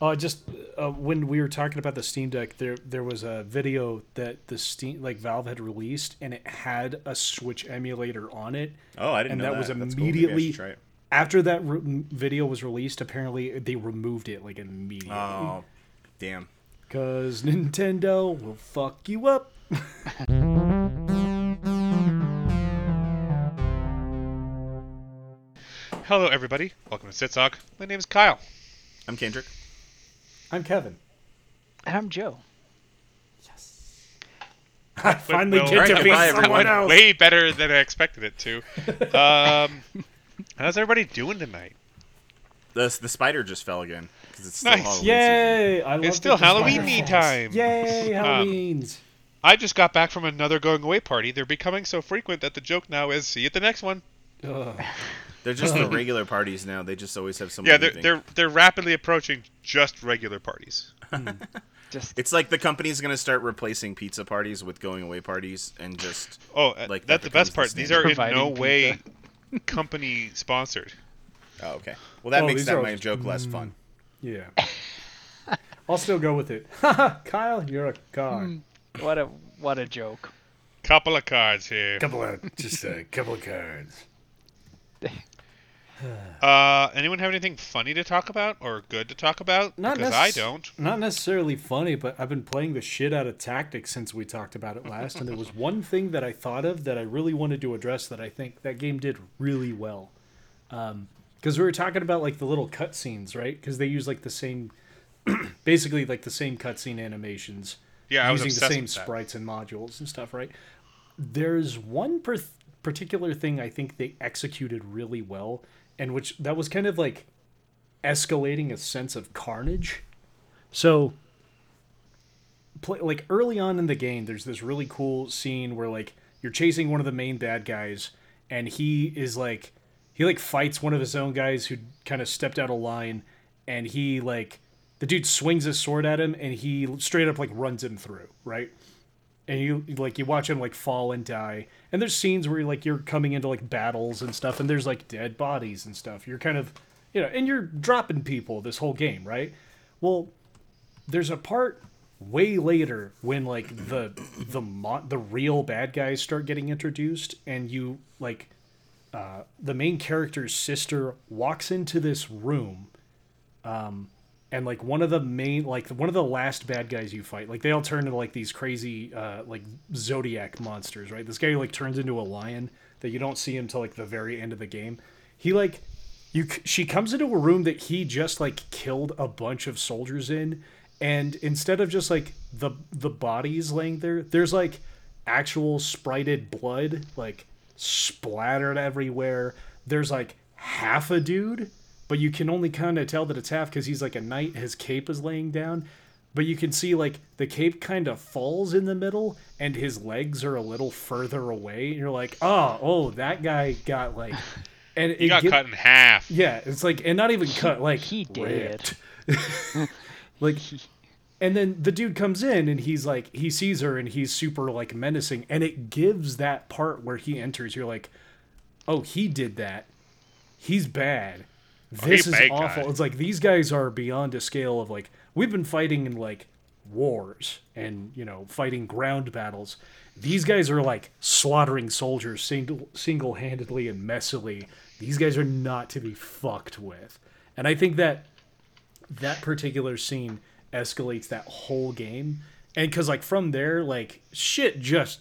Uh, just uh, when we were talking about the Steam Deck, there there was a video that the Steam like Valve had released, and it had a Switch emulator on it. Oh, I didn't and know that was that. That's cool. Maybe I should immediately try it. after that re- video was released. Apparently, they removed it like immediately Oh, damn. because Nintendo will fuck you up. Hello, everybody. Welcome to Sitsock. My name is Kyle. I'm Kendrick. I'm Kevin. And I'm Joe. Yes. I finally well, get alright, to be goodbye, someone everyone. else. Way better than I expected it to. Um, how's everybody doing tonight? The the spider just fell again because it's still Nice. Halloween season. Yay! I love It's still that Halloween falls. time. Yay! Halloween's. I just got back from another going away party. They're becoming so frequent that the joke now is see you at the next one. Ugh. They're just the regular parties now. They just always have some. Yeah, they're thing. they're they're rapidly approaching just regular parties. Hmm. Just It's like the company's gonna start replacing pizza parties with going away parties and just. Oh, uh, Like, that's that the best part. the These are in standard. no Providing way company sponsored. Oh, okay. Well, that Oh, makes these that are my all- joke less mm, fun. Yeah. I'll still go with it. Kyle, you're a card. Hmm. what a what a joke. Couple of cards here. Couple of just a couple of cards. Uh, anyone have anything funny to talk about or good to talk about? Not because necess- I don't. Not necessarily funny, but I've been playing the shit out of Tactics since we talked about it last, and there was one thing that I thought of that I really wanted to address that I think that game did really well. Because we were talking about like the little cutscenes, right? Because they use like the same, basically like the same cutscene animations. Yeah, I was using the same sprites and modules and stuff, right? There's one per- particular thing I think they executed really well, and which that was kind of like escalating a sense of carnage. So, play, like early on in the game, there's this really cool scene where like you're chasing one of the main bad guys, and he is like he like fights one of his own guys who kind of stepped out of line, and he like the dude swings his sword at him, and he straight up like runs him through, right? And you like you watch him like fall and die. And there's scenes where like you're coming into like battles and stuff and there's like dead bodies and stuff. You're kind of you know and you're dropping people this whole game right? Well there's a part way later when like the the mo- the real bad guys start getting introduced and you like uh the main character's sister walks into this room and like one of the main like one of the last bad guys you fight like they all turn into like these crazy uh like zodiac monsters right? This guy like turns into a lion that you don't see him until like the very end of the game. He like you she comes into a room that he just like killed a bunch of soldiers in and instead of just like the the bodies laying there there's like actual sprited blood like splattered everywhere. There's like half a dude but you can only kind of tell that it's half because he's like a knight his cape is laying down but you can see like the cape kind of falls in the middle and his legs are a little further away and you're like oh oh that guy got like and He it got get- cut in half. yeah, it's like, and not even cut, like he did. ripped. like, and then the dude comes in and he's like, he sees her and he's super like menacing, and it gives that part where he enters. You're like, oh, he did that. He's bad. This is awful. guy. It's like these guys are beyond a scale of like we've been fighting in like wars and you know fighting ground battles. These guys are like slaughtering soldiers single single handedly and messily. These guys are not to be fucked with. And I think that that particular scene escalates that whole game. And because like from there, like shit just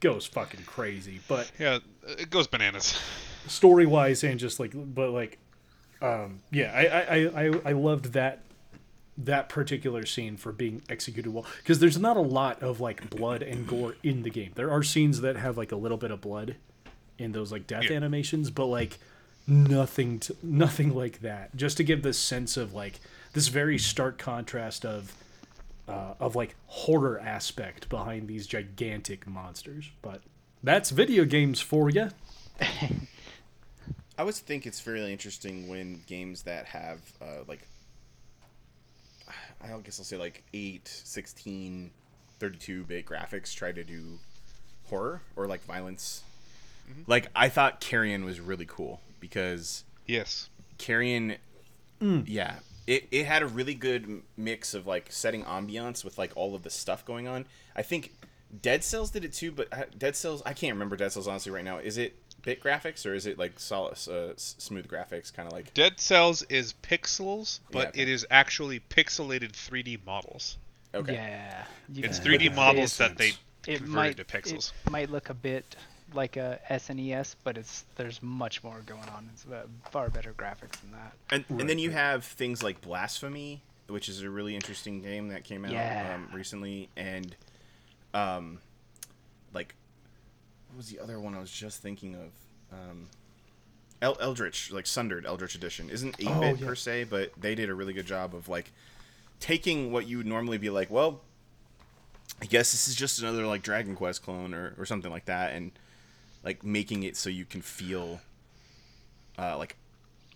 goes fucking crazy. But Yeah, it goes bananas. story wise and just like but like um yeah I, I i i loved that that particular scene for being executed well. Because there's not a lot of like blood and gore in the game. There are scenes that have like a little bit of blood in those like death Yeah. animations but like nothing to, nothing like that. Just to give this sense of like this very stark contrast of uh, of like horror aspect behind these gigantic monsters. But that's video games for you I always think it's fairly interesting when games that have uh, like I guess I'll say like 8, 16, 32 bit graphics try to do horror or like violence. Like I thought Carrion was really cool because Yes. Carrion Mm. yeah, it, it had a really good mix of like setting ambiance with like all of the stuff going on. I think Dead Cells did it too, but uh, Dead Cells I can't remember Dead Cells honestly right now. Is it bit graphics or is it like solid uh, smooth graphics kind of like Dead Cells is pixels, but Yeah, okay. it is actually pixelated 3D models. okay. Yeah. you It's can 3D say models that they it converted might to pixels. It might look a bit like a SNES, but it's there's much more going on. It's uh, far better graphics than that. And, Right, and then you have things like Blasphemy, which is a really interesting game that came out Yeah. um, recently, and um, like what was the other one I was just thinking of? Um, El- Eldritch, like Sundered Eldritch Edition, isn't eight bit yeah. per se, but they did a really good job of like taking what you would normally be like, well, I guess this is just another like Dragon Quest clone or, or something like that, and like making it so you can feel uh, like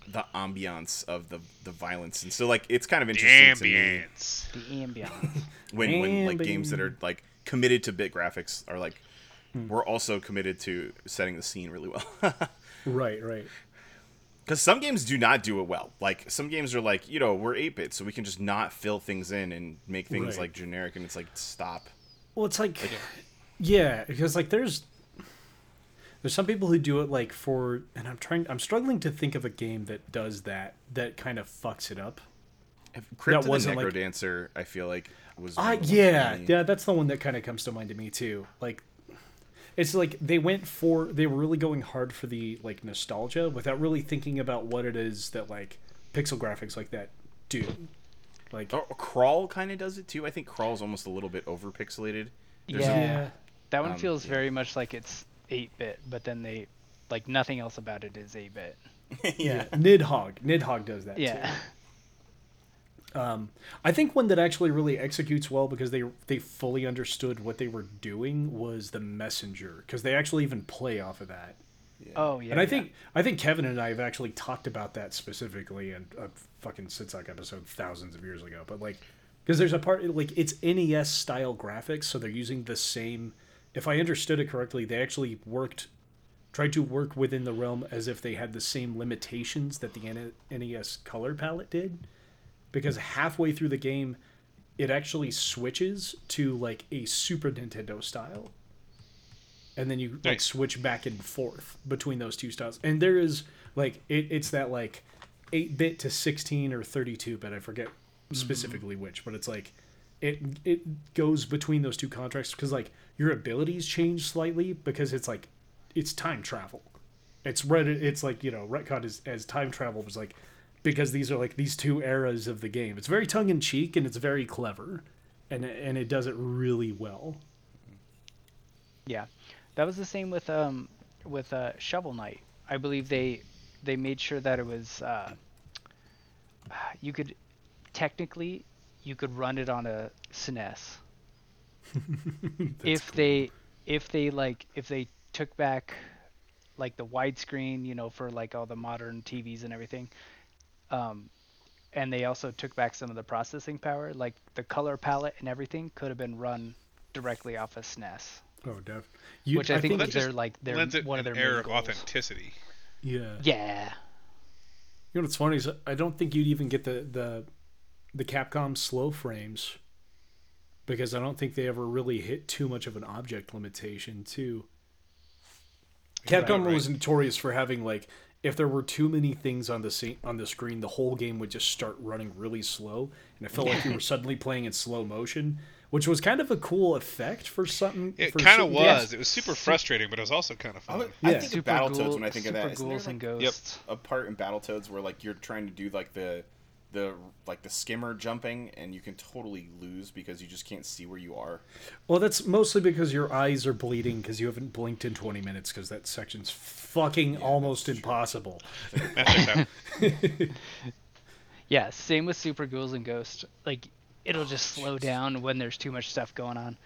the ambiance of the the violence, and so like it's kind of The interesting to me ambience. The ambiance. when when like games that are like committed to bit graphics are like Hmm. we're also committed to setting the scene really well. Right, right. Because some games do not do it well. Like some games are like, you know, we're eight bit, so we can just not fill things in and make things Right. like generic, and it's like stop. Well, it's like, yeah, because like there's there's some people who do it like for, and I'm trying, I'm struggling to think of a game that does that that kind of fucks it up. Crypt of wasn't the like- I feel like was. One of the ones yeah, yeah, that's the one that kind of comes to mind to me too. Like, it's like they went for, they were really going hard for the like nostalgia without really thinking about what it is that like pixel graphics like that do. Like, Oh, Crawl kind of does it too. I think Crawl's almost a little bit over pixelated. There's yeah. a- yeah, That one Um, feels yeah. very much like it's 8-bit, but then they like nothing else about it is 8-bit. yeah. Nidhogg, Nidhogg does that. too. Yeah. Um, I think one that actually really executes well because they they fully understood what they were doing was the messenger because they actually even play off of that. Oh yeah. and I yeah. think I think Kevin and I have actually talked about that specifically in a fucking Sitsuck episode thousands of years ago. But like, because there's a part like it's NES style graphics, so they're using the same. If I understood it correctly, they actually worked, tried to work within the realm as if they had the same limitations that the NES color palette did, because halfway through the game, it actually switches to like a Super Nintendo style and then you like switch back and forth between those two styles. And there is like it, it's that like eight bit to sixteen or thirty two bit. I forget mm-hmm. specifically which, but it's like it it goes between those two contracts because like your abilities change slightly because it's like it's time travel. It's read it's like you know retcon is as time travel was like because these are like these two eras of the game. It's very tongue in cheek and it's very clever, and and it does it really well. Yeah, that was the same with um with uh, Shovel Knight. I believe they they made sure that it was uh, you could technically you could run it on a SNES if they if they like if they took back like the widescreen, you know, for like all the modern TVs and everything. Um, and they also took back some of the processing power, like the color palette and everything could have been run directly off of SNES. Oh, def. You, Which I think that is just their like their lends it one of their air main of authenticity. yeah. Yeah. You know what's funny is I don't think you'd even get the the the Capcom slow frames because I don't think they ever really hit too much of an object limitation too. Capcom right. was notorious for having like if there were too many things on the sa- on the screen, the whole game would just start running really slow, and it felt like you were suddenly playing in slow motion, which was kind of a cool effect for something. It kind of was. Yes. It was super frustrating, but it was also kind of I, fun. would- I think Super of Battletoads Ghoul- when I think of Super that. Isn't Ghouls and like, Ghosts. a part in Battletoads where like you're trying to do like the the like the skimmer jumping and you can totally lose because you just can't see where you are. Well, that's mostly because your eyes are bleeding because you haven't blinked in 20 minutes because that section's fucking almost impossible. That checks out. Yeah, same with Super Ghouls and Ghosts. Like it'll just slow down when there's too much stuff going on.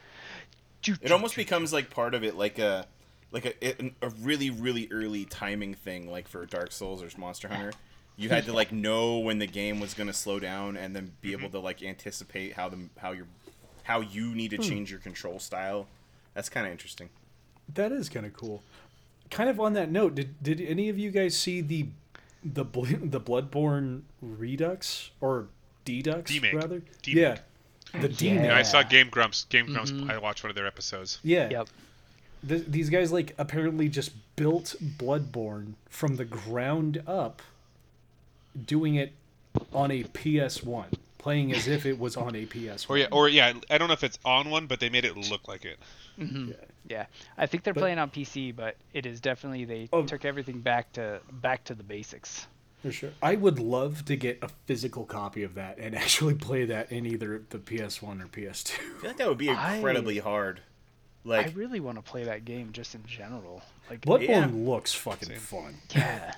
It almost becomes like part of it, like a like a a really really early timing thing, like for Dark Souls or Monster Hunter. You had to like know when the game was gonna slow down and then be able mm-hmm. to like anticipate how the how your how you need to hmm. change your control style. That's kind of interesting. That is kind of cool. Kind of on that note, did did any of you guys see the the bl- the Bloodborne Redux or D-Dux, D-Make. rather. D-Make. Yeah, the D-Make. I saw Game Grumps. Game Grumps. Mhm. I watched one of their episodes. Yeah. Yep. Th- these guys like apparently just built Bloodborne from the ground up, doing it on a PS1, playing as if it was on a PS1. Or yeah, or yeah. I don't know if it's on one, but they made it look like it. hmm Yeah, I think they're But- playing on PC, but it is definitely they Oh. took everything back to back to the basics. For sure. I would love to get a physical copy of that and actually play that in either the PS1 or PS2. I feel like that would be I- incredibly hard. Like I really want to play that game just in general. Like, Bloodborne Yeah. looks fucking Same. fun. yeah,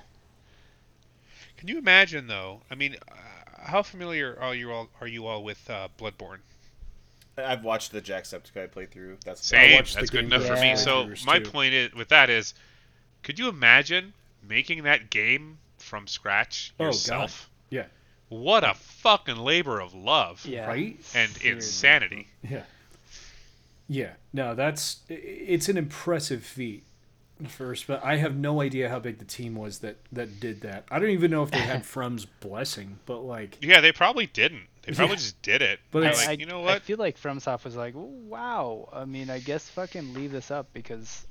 Can you imagine though? I mean, uh, how familiar are you all are you all with uh, Bloodborne? I've watched the Jacksepticeye playthrough. That's Same. watched That's good enough for me. So my too. point is, with that is, could you imagine making that game from scratch Oh, God. yourself? Yeah. What a fucking labor of love yeah, Right? and Seriously. insanity. Yeah. Yeah. No, that's it's an impressive feat. First, but I have no idea how big the team was that that did that. I don't even know if they had From's blessing, but like, Yeah, they probably didn't. They probably Yeah. just did it. But They're like, I, you know what? I feel like FromSoft was like, wow. I mean, I guess fucking leave this up because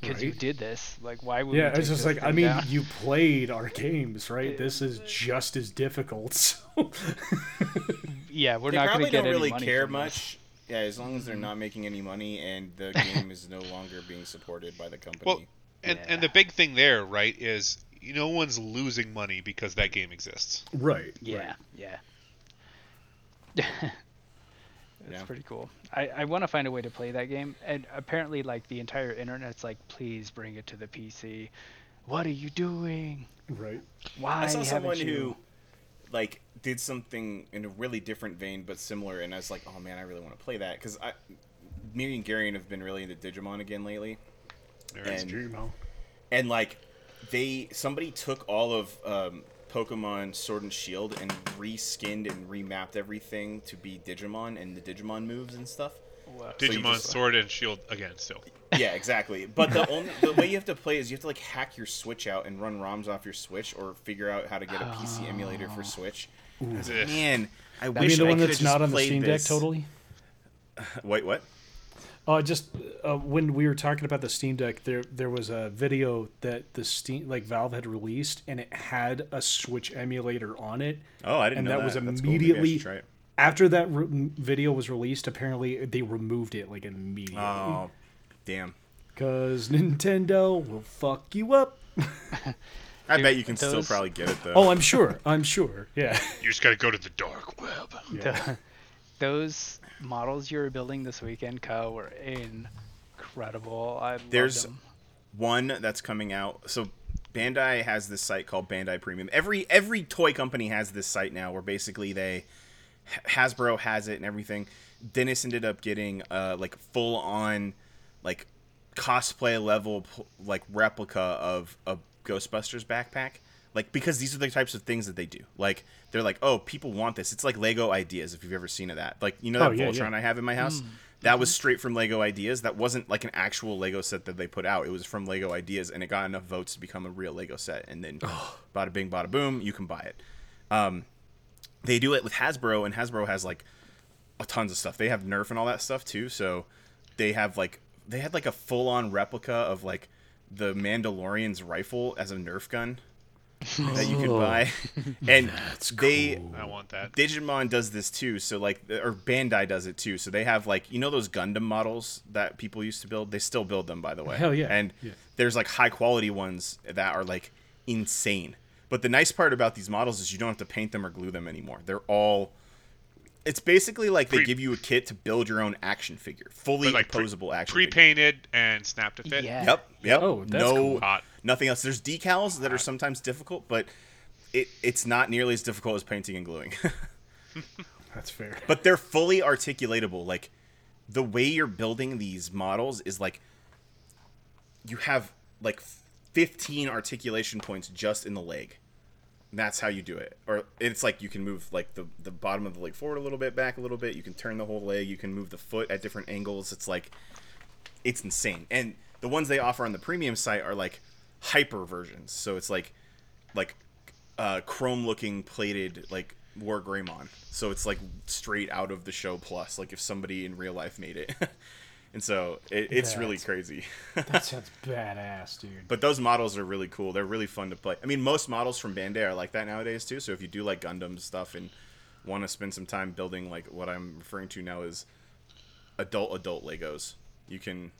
because you did this. Like, why would? yeah, we it's just like I mean, down? you played our games, right? This is just as difficult. So. yeah, we're they not gonna get don't any really money care from this. much. Yeah, as long as they're not making any money and the game is no longer being supported by the company. Well, and and the big thing there, right, is no one's losing money because that game exists. right. Yeah, right. yeah. It's Yeah. pretty cool. I, I want to find a way to play that game, and apparently, like the entire internet's like, please bring it to the PC. What are you doing? Right. Why I saw haven't someone you? who like did something in a really different vein but similar, and I was like, oh man, I really want to play that because I, me and Garion have been really into Digimon again lately, There's- And- Dreamo. and like they somebody took all of um, Pokemon Sword and Shield and reskinned and remapped everything to be Digimon and the Digimon moves and stuff. Wow. So Digimon just- Sword and Shield again. Still, Yeah, exactly. But the only the way you have to play is you have to like hack your Switch out and run ROMs off your Switch, or figure out how to get a PC oh. emulator for Switch. I was like, Ugh. Man, I I wish mean, the one could've that's not on the played Steam this. Deck, totally. Wait, what? Uh, just uh, when we were talking about the Steam Deck, there there was a video that the Steam like Valve had released, and it had a Switch emulator on it. Oh, I didn't And know that was That's cool. Maybe I should immediately- try it. After that re- video was released, apparently they removed it like immediately Oh, damn. because Nintendo will fuck you up. I Dude, bet you can still probably get it though. Oh, I'm sure. I'm sure. Yeah. you just gotta go to the dark web. yeah. Those models you were building this weekend, Kyle, were incredible. I There's- one that's coming out. So Bandai has this site called Bandai Premium. Every every toy company has this site now, where basically they Hasbro has it and everything. Dennis ended up getting uh like full on like cosplay level like replica of a Ghostbusters backpack. Like because these are the types of things that they do. Like they're like, oh, people want this. It's like Lego Ideas if you've ever seen of that. Like you know that Oh, yeah, Voltron yeah. I have in my house. That was straight from Lego Ideas. That wasn't like an actual Lego set that they put out. It was from Lego Ideas, and it got enough votes to become a real Lego set. And then, bada bing, bada boom, you can buy it. Um, they do it with Hasbro, and Hasbro has like a tons of stuff. They have Nerf and all that stuff too. So they have like they had like a full on replica of like the Mandalorian's rifle as a Nerf gun that you could oh. buy, and they I want that. Digimon does this too. So like, or Bandai does it too. So they have like, you know, those Gundam models that people used to build. They still build them, by the way. Hell yeah. And Yeah. there's like high quality ones that are like insane. But the nice part about these models is you don't have to paint them or glue them anymore. They're all. It's basically like they Pre- give you a kit to build your own action figure, fully But like pre- action. Pre-painted and snap to fit. Yeah. Yep. Yep. Oh, that's no, cool. Hot. Nothing else. There's decals that are sometimes difficult, but it, it's not nearly as difficult as painting and gluing. That's fair. but they're fully articulatable. Like the way you're building these models is like you have like 15 articulation points just in the leg. And That's how you do it. Or it's like you can move like the the bottom of the leg forward a little bit, back a little bit. You can turn the whole leg. You can move the foot at different angles. It's like it's insane. And the ones they offer on the premium site are like hyper versions. So it's like like uh, chrome looking plated like War Greymon, so it's like straight out of the show plus, like if somebody in real life made it, and so it, it's really crazy. That sounds badass, dude. But those models are really cool. They're really fun to play. I mean, most models from Bandai are like that nowadays too. So if you do like Gundam stuff and want to spend some time building like what I'm referring to now is adult adult Legos, you can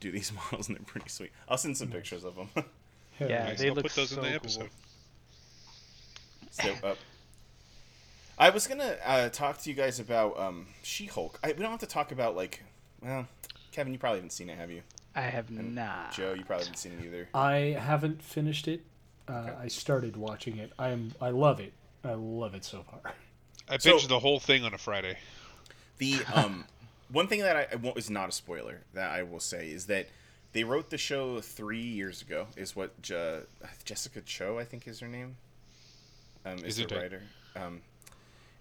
do these models and they're pretty sweet. I'll send some pictures of them. Hell Yeah, Nice. they I'll look put those so in the cool. episode. so, uh, I was gonna uh, talk to you guys about um, She-Hulk. I, we don't have to talk about like, well, Kevin, you probably haven't seen it, have you? I have And not. Joe, you probably haven't seen it either. I haven't finished it. Uh, I started watching it. I'm. I love it. I love it so far. I So- binged the whole thing on a Friday. The um, one thing that I, I won't, is not a spoiler that I will say is that they wrote the show three years ago. Is what Je- Jessica Cho I think is her name. Um, is Isn't the it? writer. Um,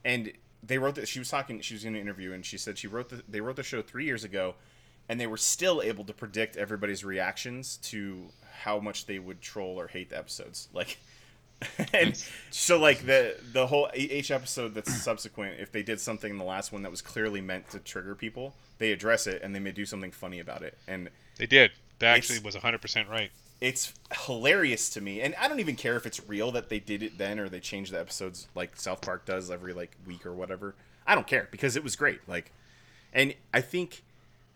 and they wrote that she was talking. She was in an interview and she said she wrote the they wrote the show three years ago, and they were still able to predict everybody's reactions to how much they would troll or hate the episodes. Like. and so like the the whole each episode that's subsequent if they did something in the last one that was clearly meant to trigger people they address it and they may do something funny about it and They did. That actually was 100% right. it's hilarious to me and i don't even care if it's real that they did it then or they changed the episodes like south park does every like week or whatever i don't care because it was great like and i think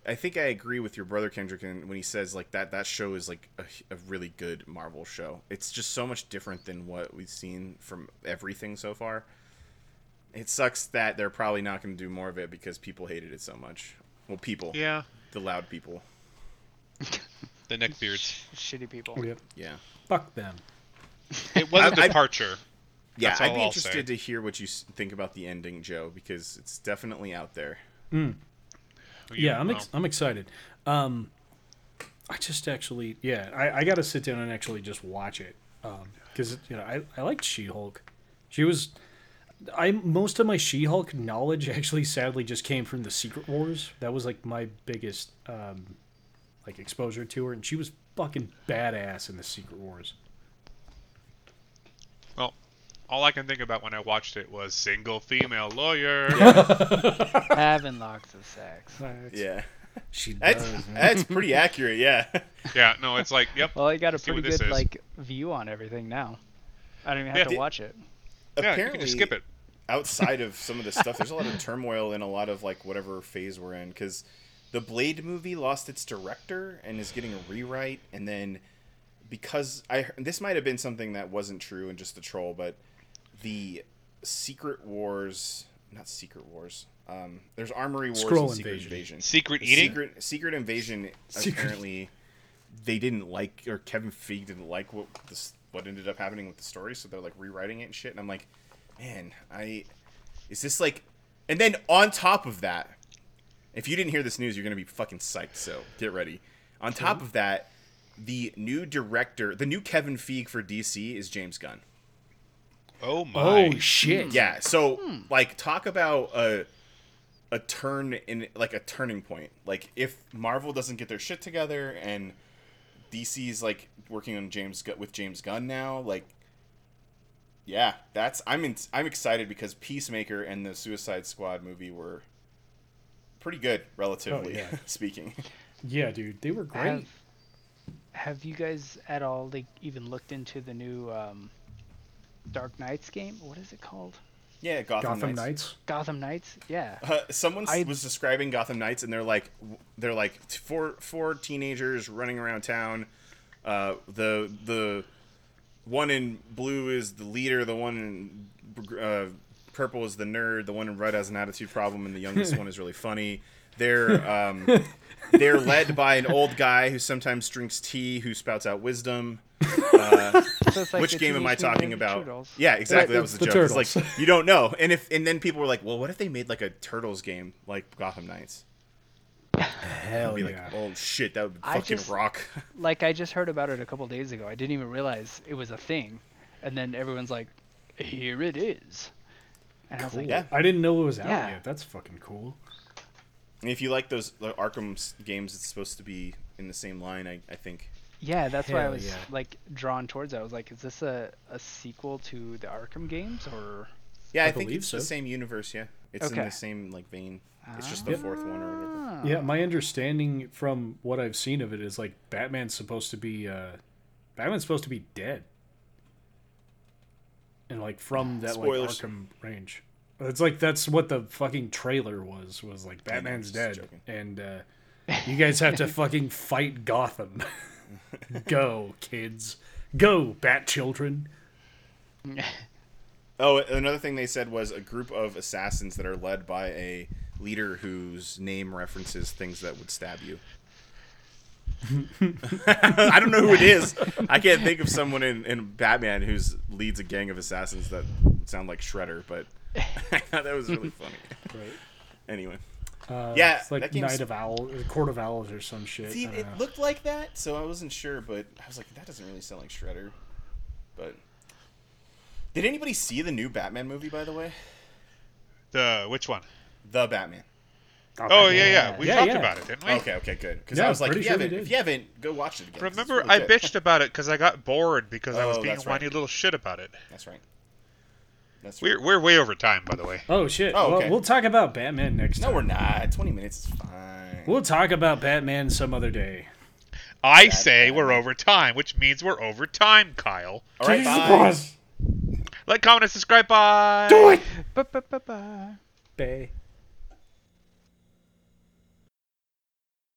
i think i agree with your brother kendrick and when he says like that that show is like a, a really good marvel show it's just so much different than what we've seen from everything so far it sucks that they're probably not going to do more of it because people hated it so much well people Yeah. the loud people The neckbeards. Shitty people. Yep. yeah Fuck them. It was a departure. Yeah, That's I'd be I'll interested say. to hear what you think about the ending, Joe, because it's definitely out there. Hmm. Yeah, I'm ex- I'm excited. Um, I just actually, yeah, I, I got to sit down and actually just watch it because you know I I liked She Hulk. She was, I most of my She Hulk knowledge actually sadly just came from the Secret Wars. That was like my biggest um, like exposure to her, and she was fucking badass in the Secret Wars. Well, all I can think about when I watched it was single female lawyer. Having lots of sex. Yeah, She does. man. that's pretty accurate. Yeah, yeah, no, it's like, yep. Well, I got a See pretty this good is. like view on everything now. I don't even have Yeah. to watch it. Yeah, you can just skip it. outside of some of the stuff, there's a lot of turmoil in a lot of like whatever phase we're in because the Blade movie lost its director and is getting a rewrite, and then because I this might have been something that wasn't true and just a troll, but the Secret Wars, not Secret Wars. Um, there's Armor Wars Skrull and Secret Invasion. Invasion. Secret The eating? Secret Secret Invasion. Secret- Apparently, they didn't like, or Kevin Feige didn't like what this what ended up happening with the story, so they're like rewriting it and shit. And I'm like, man, I is this like? And then on top of that, if you didn't hear this news, you're gonna be fucking psyched. So get ready. On top of that, the new director, the new Kevin Feige for DC is James Gunn. Oh my. Oh shit! Yeah. So like talk about a a turn in like a turning point. Like if Marvel doesn't get their shit together and DC's like working on James Gu- with James Gunn now, like yeah, that's I'm in, I'm excited because Peacemaker and the Suicide Squad movie were pretty good relatively yeah. speaking. Yeah, dude, they were great. Have, have you guys at all like even looked into the new um, Dark Knights game? What is it called? Yeah, Gotham, Gotham Knights. Knights. Gotham Knights? Yeah. Uh, someone I- was describing Gotham Knights, and they're like, they're like four four teenagers running around town. Uh, the the one in blue is the leader. The one in uh, purple is the nerd. The one in red has an attitude problem, and the youngest one is really funny. They're um, they're led by an old guy who sometimes drinks tea, who spouts out wisdom. Uh, So like which game am I talking about? Turtles. Yeah, exactly. Yeah, that was it's the, the joke. It's like you don't know, and if and then people were like, "Well, what if they made like a Turtles game like Gotham Knights?" Hell be yeah! like, "Oh shit, that would I fucking just- rock." Like I just heard about it a couple days ago. I didn't even realize it was a thing, and then everyone's like, "Here it is," and I was like, Yeah. I didn't know it was out Yeah. yet. That's fucking cool. And if you like those the Arkham games, it's supposed to be in the same line. I, I think. "Yeah." That's why I was yeah. like drawn towards it. I was like, "Is this a, a sequel to the Arkham games or?" Yeah, I, I think believe it's so. the same universe. Yeah, it's in the same like vein. It's just the Yep. fourth one or whatever. Ah. Yeah, my understanding from what I've seen of it is like Batman's supposed to be uh Batman's supposed to be dead. And like from that Spoilers. like Arkham range. It's like that's what the fucking trailer was was like Batman's dead joking. and uh you guys have to fucking fight Gotham. Go, kids. Go, bat children. Oh, another thing they said was a group of assassins that are led by a leader whose name references things that would stab you. I don't know who it is. I can't think of someone in, in Batman who leads a gang of assassins that sound like Shredder, but I thought that was really funny. Right. Anyway, Uh, Yeah, it's like that game's- Night of Owl, Court of Owls or some shit. see, it know. looked like that, so I wasn't sure, but I was like, that doesn't really sound like Shredder. But did anybody see the new Batman movie? By the way, The which one? the Batman. Oh yeah, yeah. We Yeah, talked yeah. about it, didn't we? Okay, okay, good. Because Yeah, I was like, if you, sure we haven't, if you haven't, go watch it again. Remember, really I good. bitched about it because I got bored because I was Oh, being a that's right. whiny little shit about it. That's right. That's. We're we're way over time, by the way. Oh shit. Oh, well, we'll talk about Batman next No, time. we're not. Twenty minutes is fine. We'll talk about Batman some other day. I Bad say we're over time, which means we're over time, Kyle. All right, Jesus bye. Christ. Like, comment, and subscribe. Bye. Do it. Ba-ba-ba-ba. Bay.